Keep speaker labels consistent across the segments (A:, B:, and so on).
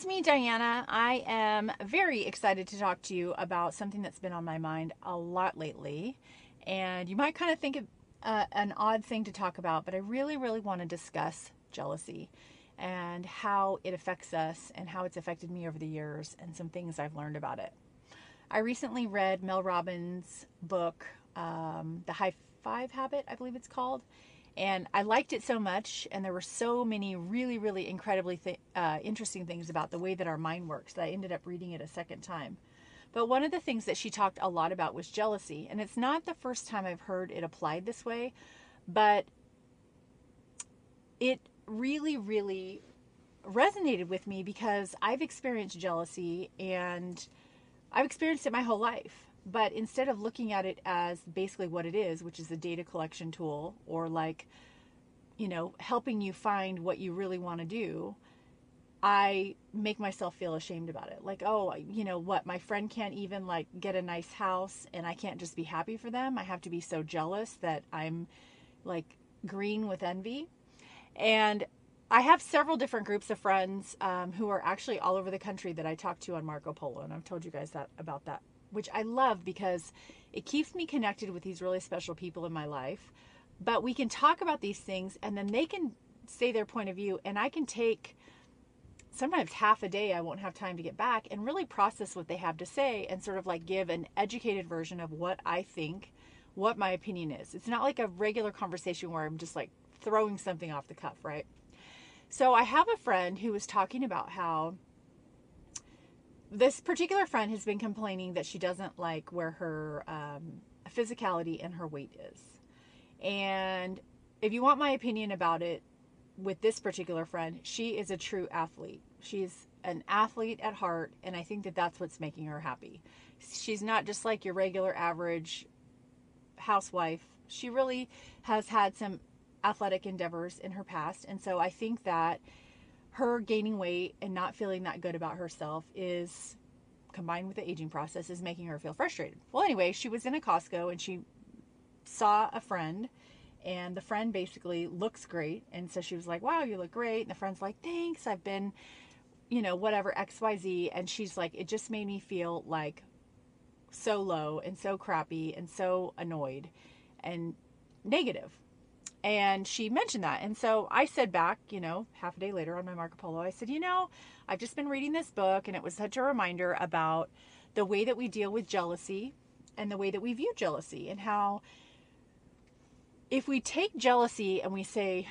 A: it's me, Diana. I am very excited to talk to you about something that's been on my mind a lot lately. And you might kind of think it uh, an odd thing to talk about, but I really, really want to discuss jealousy and how it affects us and how it's affected me over the years and some things I've learned about it. I recently read Mel Robbins' book, um, The High Five Habit, I believe it's called. And I liked it so much, and there were so many really, really incredibly th- uh, interesting things about the way that our mind works that I ended up reading it a second time. But one of the things that she talked a lot about was jealousy. And it's not the first time I've heard it applied this way, but it really, really resonated with me because I've experienced jealousy and I've experienced it my whole life. But instead of looking at it as basically what it is, which is a data collection tool or like, you know, helping you find what you really want to do, I make myself feel ashamed about it. Like, oh, you know what? My friend can't even like get a nice house and I can't just be happy for them. I have to be so jealous that I'm like green with envy. And I have several different groups of friends um, who are actually all over the country that I talk to on Marco Polo, and I've told you guys that about that, which I love because it keeps me connected with these really special people in my life. But we can talk about these things, and then they can say their point of view, and I can take sometimes half a day I won't have time to get back and really process what they have to say and sort of like give an educated version of what I think, what my opinion is. It's not like a regular conversation where I'm just like throwing something off the cuff, right? So I have a friend who was talking about how this particular friend has been complaining that she doesn't like where her um, physicality and her weight is. And if you want my opinion about it, with this particular friend, she is a true athlete. She's an athlete at heart, and I think that that's what's making her happy. She's not just like your regular average housewife. She really has had some athletic endeavors in her past. And so I think that her gaining weight and not feeling that good about herself is combined with the aging process is making her feel frustrated. Well, anyway, she was in a Costco and she saw a friend and the friend basically looks great and so she was like, "Wow, you look great." And the friend's like, "Thanks. I've been, you know, whatever XYZ." And she's like, "It just made me feel like so low and so crappy and so annoyed and negative and she mentioned that. And so I said back, you know, half a day later on my Marco Polo, I said, you know, I've just been reading this book and it was such a reminder about the way that we deal with jealousy and the way that we view jealousy and how if we take jealousy and we say,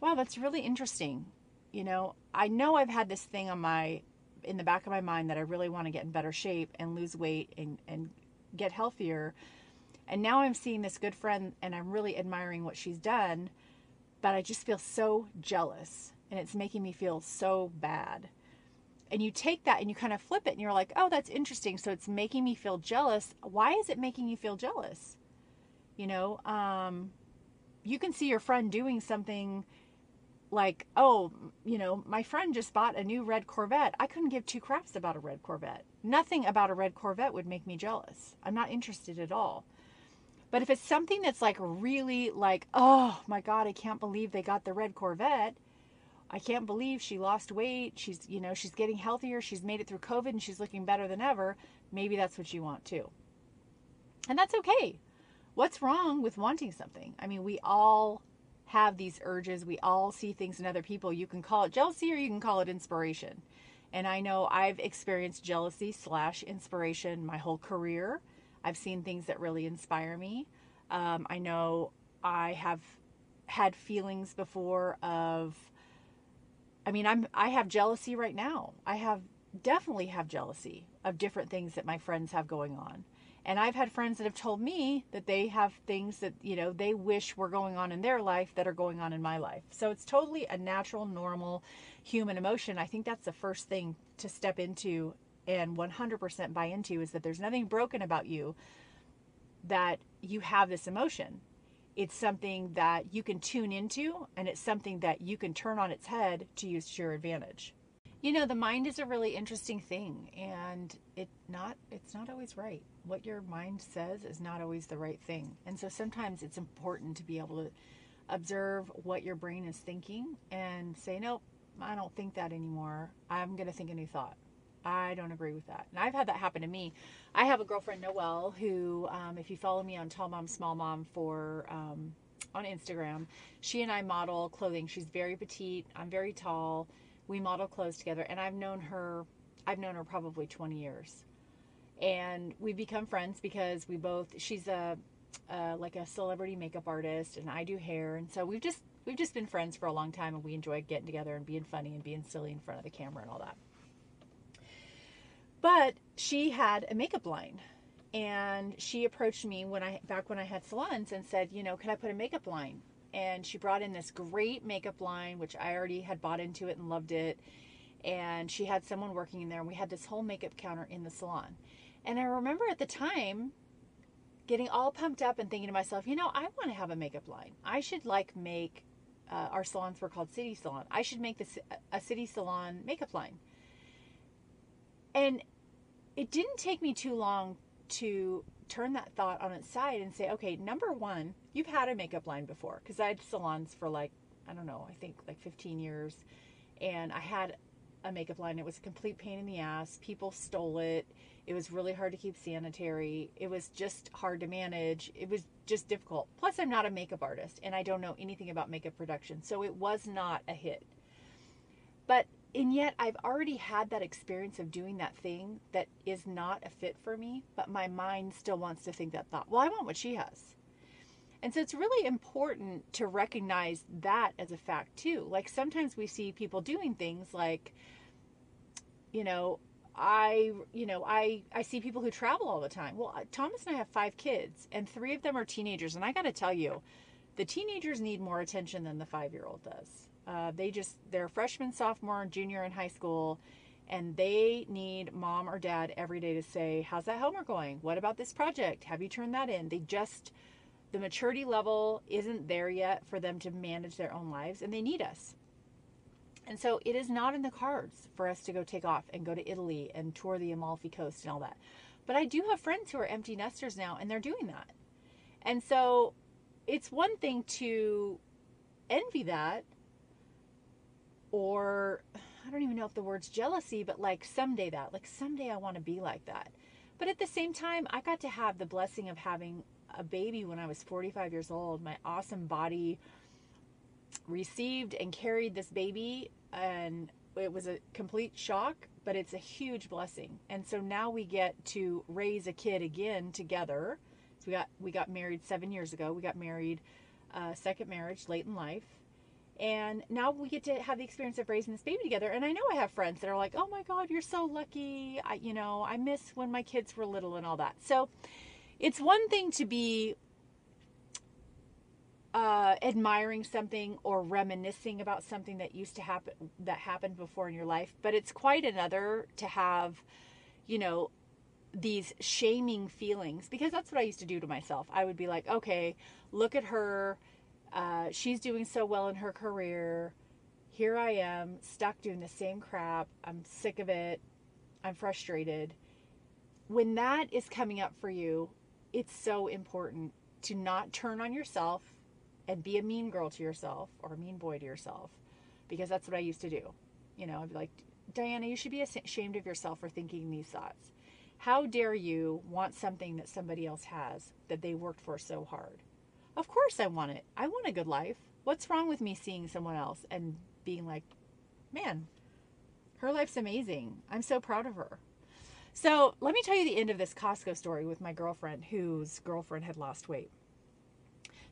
A: wow, that's really interesting. You know, I know I've had this thing on my in the back of my mind that I really want to get in better shape and lose weight and, and get healthier and now I'm seeing this good friend and I'm really admiring what she's done, but I just feel so jealous and it's making me feel so bad. And you take that and you kind of flip it and you're like, oh, that's interesting. So it's making me feel jealous. Why is it making you feel jealous? You know, um, you can see your friend doing something like, oh, you know, my friend just bought a new red Corvette. I couldn't give two craps about a red Corvette. Nothing about a red Corvette would make me jealous. I'm not interested at all. But if it's something that's like really like, oh my God, I can't believe they got the red Corvette. I can't believe she lost weight. She's, you know, she's getting healthier. She's made it through COVID and she's looking better than ever. Maybe that's what you want too. And that's okay. What's wrong with wanting something? I mean, we all have these urges. We all see things in other people. You can call it jealousy or you can call it inspiration. And I know I've experienced jealousy slash inspiration my whole career. I've seen things that really inspire me. Um, I know I have had feelings before of, I mean, I'm I have jealousy right now. I have definitely have jealousy of different things that my friends have going on. And I've had friends that have told me that they have things that, you know, they wish were going on in their life that are going on in my life. So it's totally a natural, normal human emotion. I think that's the first thing to step into and 100% buy into is that there's nothing broken about you that you have this emotion. It's something that you can tune into and it's something that you can turn on its head to use to your advantage. You know, the mind is a really interesting thing and it not it's not always right. What your mind says is not always the right thing. And so sometimes it's important to be able to observe what your brain is thinking and say, nope, I don't think that anymore. I'm going to think a new thought. I don't agree with that. And I've had that happen to me. I have a girlfriend, Noelle, who, um, if you follow me on Tall Mom, Small Mom for um, on Instagram, she and I model clothing. She's very petite. I'm very tall. We model clothes together, and I've known her. I've known her probably 20 years, and we've become friends because we both. She's a uh, like a celebrity makeup artist, and I do hair, and so we've just we've just been friends for a long time, and we enjoy getting together and being funny and being silly in front of the camera and all that. But she had a makeup line and she approached me when I back when I had salons and said, you know, can I put a makeup line? And she brought in this great makeup line, which I already had bought into it and loved it. And she had someone working in there, and we had this whole makeup counter in the salon. And I remember at the time getting all pumped up and thinking to myself, you know, I want to have a makeup line. I should like make uh, our salons were called City Salon. I should make this a City Salon makeup line. And it didn't take me too long to turn that thought on its side and say, okay, number one, you've had a makeup line before because I had salons for like, I don't know, I think like 15 years. And I had a makeup line. It was a complete pain in the ass. People stole it. It was really hard to keep sanitary. It was just hard to manage. It was just difficult. Plus, I'm not a makeup artist and I don't know anything about makeup production. So it was not a hit. But and yet I've already had that experience of doing that thing that is not a fit for me, but my mind still wants to think that thought. Well, I want what she has. And so it's really important to recognize that as a fact too. Like sometimes we see people doing things like, you know, I, you know, I, I see people who travel all the time. Well, Thomas and I have five kids, and three of them are teenagers. And I got to tell you, the teenagers need more attention than the five year old does. Uh, they just, they're freshman, sophomore, junior in high school, and they need mom or dad every day to say, How's that homework going? What about this project? Have you turned that in? They just, the maturity level isn't there yet for them to manage their own lives, and they need us. And so it is not in the cards for us to go take off and go to Italy and tour the Amalfi Coast and all that. But I do have friends who are empty nesters now, and they're doing that. And so it's one thing to envy that or I don't even know if the word's jealousy, but like someday that, like someday I want to be like that. But at the same time, I got to have the blessing of having a baby when I was 45 years old. My awesome body received and carried this baby, and it was a complete shock, but it's a huge blessing. And so now we get to raise a kid again together. So we got we got married seven years ago. We got married, uh, second marriage, late in life, and now we get to have the experience of raising this baby together. And I know I have friends that are like, oh my God, you're so lucky. I, you know, I miss when my kids were little and all that. So it's one thing to be uh, admiring something or reminiscing about something that used to happen, that happened before in your life. But it's quite another to have, you know, these shaming feelings because that's what I used to do to myself. I would be like, okay, look at her uh, she's doing so well in her career. Here I am, stuck doing the same crap. I'm sick of it. I'm frustrated. When that is coming up for you, it's so important to not turn on yourself and be a mean girl to yourself or a mean boy to yourself because that's what I used to do. You know, I'd be like, Diana, you should be ashamed of yourself for thinking these thoughts. How dare you want something that somebody else has that they worked for so hard? Of course I want it. I want a good life. What's wrong with me seeing someone else and being like, man, her life's amazing. I'm so proud of her. So let me tell you the end of this Costco story with my girlfriend whose girlfriend had lost weight.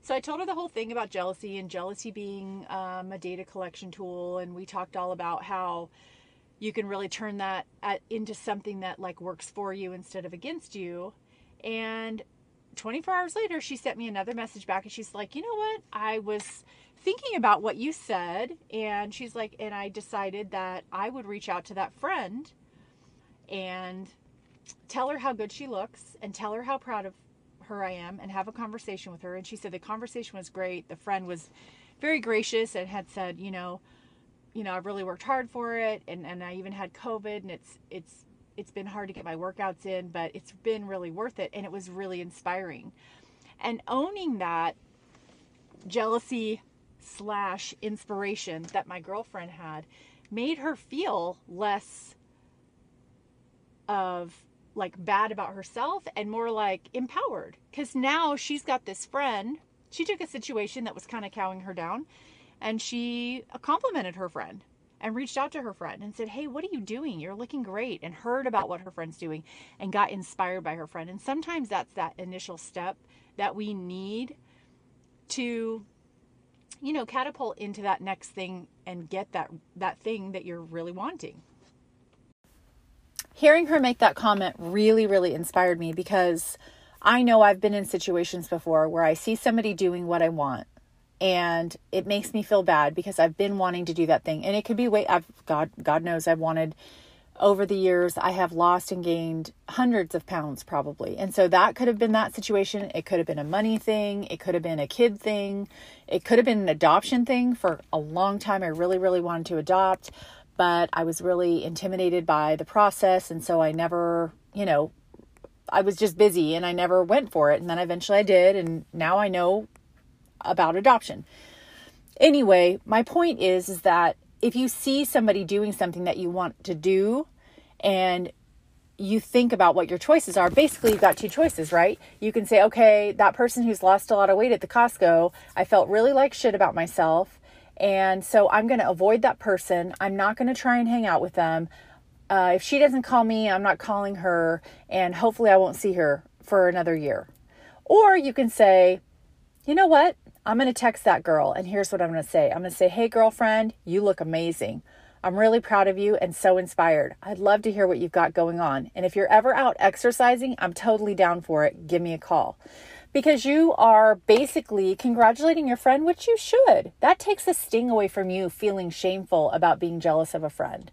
A: So I told her the whole thing about jealousy and jealousy being um, a data collection tool, and we talked all about how you can really turn that at, into something that like works for you instead of against you. And 24 hours later, she sent me another message back and she's like, you know what? I was thinking about what you said. And she's like, and I decided that I would reach out to that friend and tell her how good she looks and tell her how proud of her I am and have a conversation with her. And she said the conversation was great. The friend was very gracious and had said, you know, you know, I've really worked hard for it and, and I even had COVID and it's it's it's been hard to get my workouts in, but it's been really worth it and it was really inspiring. And owning that jealousy slash inspiration that my girlfriend had made her feel less of like bad about herself and more like empowered because now she's got this friend she took a situation that was kind of cowing her down and she complimented her friend and reached out to her friend and said, Hey, what are you doing? You're looking great. And heard about what her friend's doing and got inspired by her friend. And sometimes that's that initial step that we need to, you know, catapult into that next thing and get that, that thing that you're really wanting. Hearing her make that comment really, really inspired me because I know I've been in situations before where I see somebody doing what I want and it makes me feel bad because I've been wanting to do that thing. And it could be wait I've God God knows I've wanted over the years I have lost and gained hundreds of pounds probably. And so that could have been that situation. It could have been a money thing, it could have been a kid thing, it could have been an adoption thing for a long time. I really really wanted to adopt, but I was really intimidated by the process. And so I never, you know, I was just busy and I never went for it. And then eventually I did. And now I know about adoption. Anyway, my point is is that if you see somebody doing something that you want to do and you think about what your choices are, basically you've got two choices, right? You can say, okay, that person who's lost a lot of weight at the Costco, I felt really like shit about myself. And so I'm going to avoid that person. I'm not going to try and hang out with them. Uh, if she doesn't call me, I'm not calling her. And hopefully I won't see her for another year. Or you can say, you know what? I'm going to text that girl, and here's what I'm going to say I'm going to say, Hey, girlfriend, you look amazing. I'm really proud of you and so inspired. I'd love to hear what you've got going on. And if you're ever out exercising, I'm totally down for it. Give me a call. Because you are basically congratulating your friend, which you should. That takes the sting away from you feeling shameful about being jealous of a friend.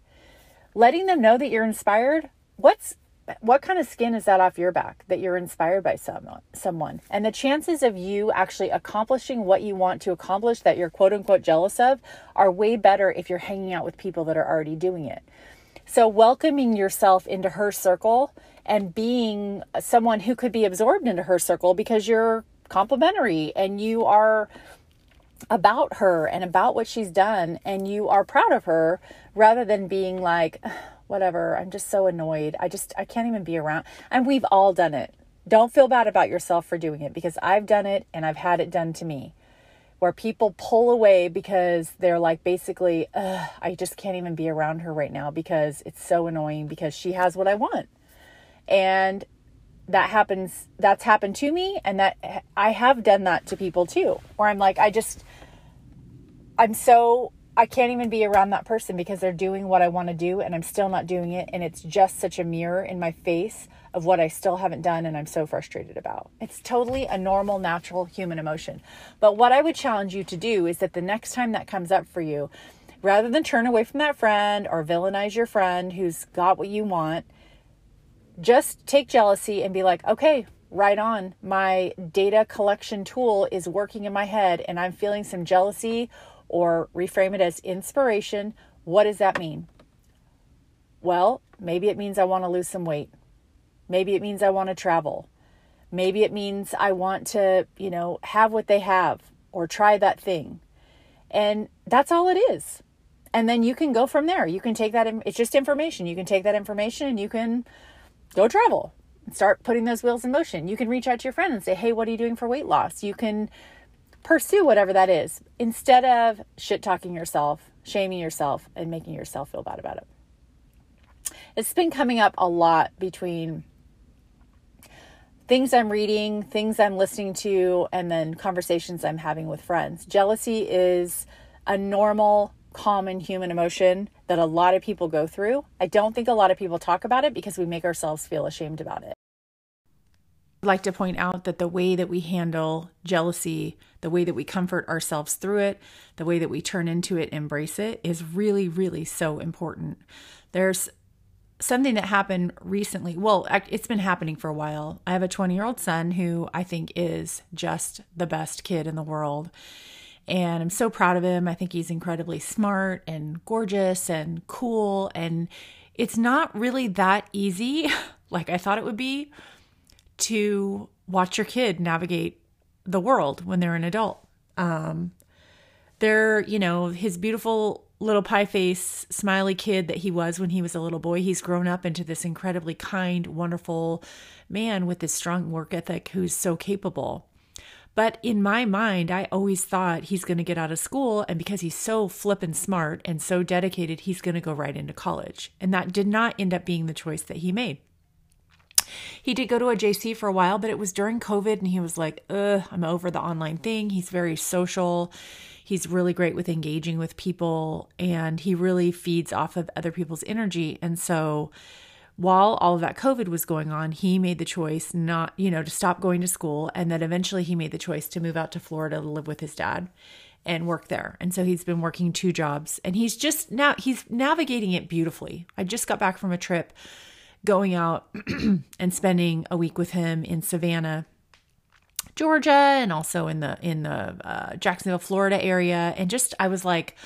A: Letting them know that you're inspired, what's what kind of skin is that off your back that you're inspired by someone someone? And the chances of you actually accomplishing what you want to accomplish that you're quote unquote jealous of are way better if you're hanging out with people that are already doing it. So welcoming yourself into her circle and being someone who could be absorbed into her circle because you're complimentary and you are about her and about what she's done and you are proud of her rather than being like whatever. I'm just so annoyed. I just, I can't even be around. And we've all done it. Don't feel bad about yourself for doing it because I've done it and I've had it done to me where people pull away because they're like basically, I just can't even be around her right now because it's so annoying because she has what I want. And that happens, that's happened to me. And that I have done that to people too, where I'm like, I just, I'm so I can't even be around that person because they're doing what I want to do and I'm still not doing it. And it's just such a mirror in my face of what I still haven't done and I'm so frustrated about. It's totally a normal, natural human emotion. But what I would challenge you to do is that the next time that comes up for you, rather than turn away from that friend or villainize your friend who's got what you want, just take jealousy and be like, okay, right on. My data collection tool is working in my head and I'm feeling some jealousy or reframe it as inspiration. What does that mean? Well, maybe it means I want to lose some weight. Maybe it means I want to travel. Maybe it means I want to, you know, have what they have or try that thing. And that's all it is. And then you can go from there. You can take that, it's just information. You can take that information and you can go travel and start putting those wheels in motion. You can reach out to your friend and say, hey, what are you doing for weight loss? You can pursue whatever that is instead of shit talking yourself, shaming yourself, and making yourself feel bad about it. It's been coming up a lot between things I'm reading, things I'm listening to, and then conversations I'm having with friends. Jealousy is a normal, common human emotion that a lot of people go through. I don't think a lot of people talk about it because we make ourselves feel ashamed about it like to point out that the way that we handle jealousy, the way that we comfort ourselves through it, the way that we turn into it, embrace it, is really, really so important. There's something that happened recently. Well, it's been happening for a while. I have a 20 year old son who I think is just the best kid in the world. And I'm so proud of him. I think he's incredibly smart and gorgeous and cool. And it's not really that easy like I thought it would be to watch your kid navigate the world when they're an adult. Um,
B: they're, you know, his beautiful little pie face, smiley kid that he was when he was a little boy. He's grown up into this incredibly kind, wonderful man with this strong work ethic who's so capable. But in my mind, I always thought he's going to get out of school, and because he's so flippin' smart and so dedicated, he's going to go right into college. And that did not end up being the choice that he made. He did go to a JC for a while, but it was during COVID, and he was like, ugh, I'm over the online thing. He's very social. He's really great with engaging with people, and he really feeds off of other people's energy. And so, while all of that COVID was going on, he made the choice not, you know, to stop going to school. And then eventually he made the choice to move out to Florida to live with his dad and work there. And so he's been working two jobs and he's just now, he's navigating it beautifully. I just got back from a trip going out and spending a week with him in Savannah. Georgia and also in the in the uh, Jacksonville, Florida area, and just I was like,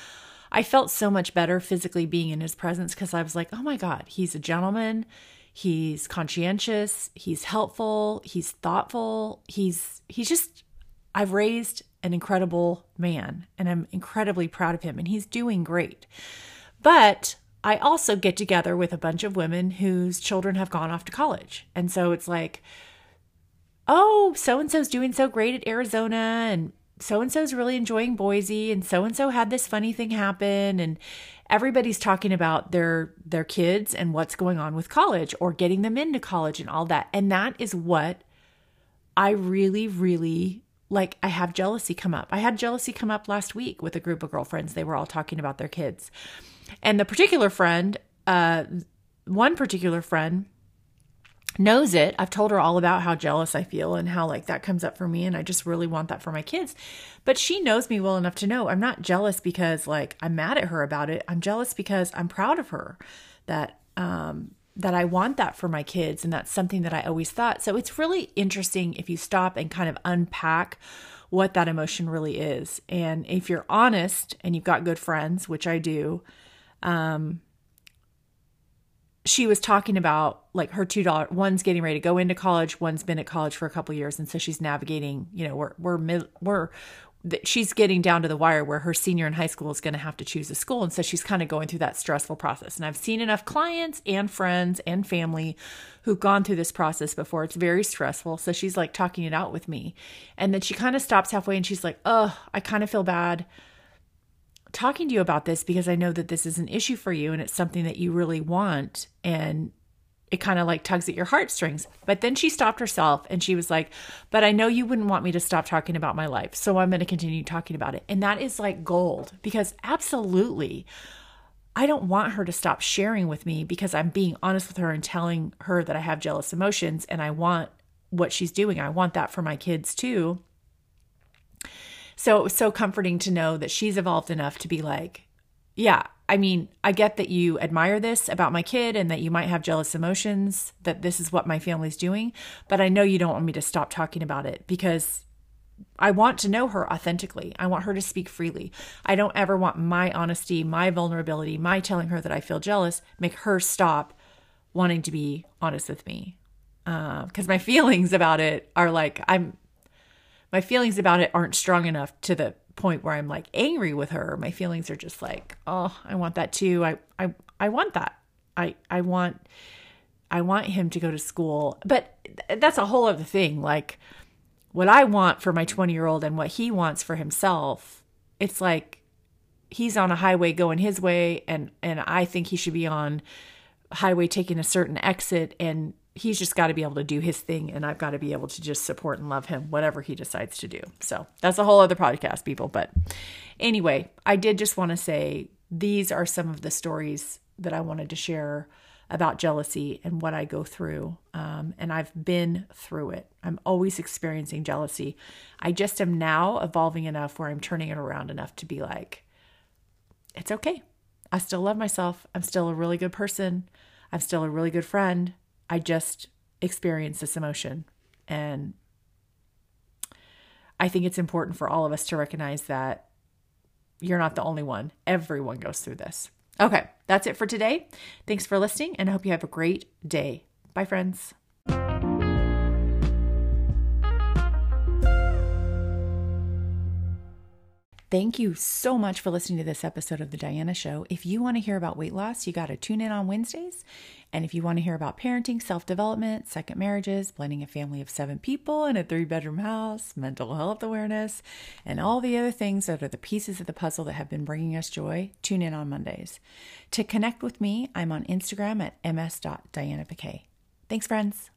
B: I felt so much better physically being in his presence because I was like, oh my God, he's a gentleman. He's conscientious. He's helpful. He's thoughtful. He's, he's just, I've raised an incredible man and I'm incredibly proud of him and he's doing great. But I also get together with a bunch of women whose children have gone off to college. And so it's like, oh, so and so's doing so great at Arizona and so and so's really enjoying Boise and so and so had this funny thing happen and everybody's talking about their their kids and what's going on with college or getting them into college and all that. And that is what I really really like I have jealousy come up. I had jealousy come up last week with a group of girlfriends. They were all talking about their kids. And the particular friend, uh one particular friend knows it. I've told her all about how jealous I feel and how like that comes up for me and I just really want that for my kids. But she knows me well enough to know I'm not jealous because like I'm mad at her about it. I'm jealous because I'm proud of her that um that I want that for my kids and that's something that I always thought. So it's really interesting if you stop and kind of unpack what that emotion really is. And if you're honest and you've got good friends, which I do, um she was talking about like her two dollar one's getting ready to go into college one's been at college for a couple years and so she's navigating you know we're we're mid, we're she's getting down to the wire where her senior in high school is going to have to choose a school and so she's kind of going through that stressful process. And i've seen enough clients and friends and family who've gone through this process before. It's very stressful so she's like talking it out with me. And then she kind of stops halfway and she's like oh i kind of feel bad talking to you about this because I know that this is an issue for you and it's something that you really want. And it kind of like tugs at your heartstrings. But then she stopped herself and she was like, But I know you wouldn't want me to stop talking about my life. So I'm going to continue talking about it. And that is like gold because absolutely, I don't want her to stop sharing with me because I'm being honest with her and telling her that I have jealous emotions and I want what she's doing. I want that for my kids too. So it was so comforting to know that she's evolved enough to be like, yeah, I mean, I get that you admire this about my kid and that you might have jealous emotions, that this is what my family's doing, but I know you don't want me to stop talking about it because I want to know her authentically. I want her to speak freely. I don't ever want my honesty, my vulnerability, my telling her that I feel jealous make her stop wanting to be honest with me. Because uh, my feelings about it are like, I'm my feelings about it aren't strong enough to the point where I'm like angry with her. My feelings are just like, oh, I want that too. I I I want that. I I want I want him to go to school. But that's a whole other thing. Like what I want for my 20-year-old and what he wants for himself. It's like he's on a highway going his way and and I think he should be on highway taking a certain exit and he's just got to be able to do his thing and I've got to be able to just support and love him whatever he decides to do. So, that's a whole other podcast people, but anyway, I did just want to say these are some of the stories that I wanted to share about jealousy and what I go through. Um, and I've been through it. I'm always experiencing jealousy. I just am now evolving enough where I'm turning it around enough to be like, it's okay. I still love myself. I'm still a really good person. I'm still a really good friend. I just experienced this emotion. And I think it's important for all of us to recognize that you're not the only one. Everyone goes through this. Okay, that's it for today. Thanks for listening, and I hope you have a great day. Bye, friends. Thank you so much for listening to this episode of The Diana Show. If you want to hear about weight loss, you got to tune in on Wednesdays. And if you want to hear about parenting, self development, second marriages, blending a family of seven people in a three bedroom house, mental health awareness, and all the other things that are the pieces of the puzzle that have been bringing us joy, tune in on Mondays. To connect with me, I'm on Instagram at ms.dianapiquet. Thanks, friends.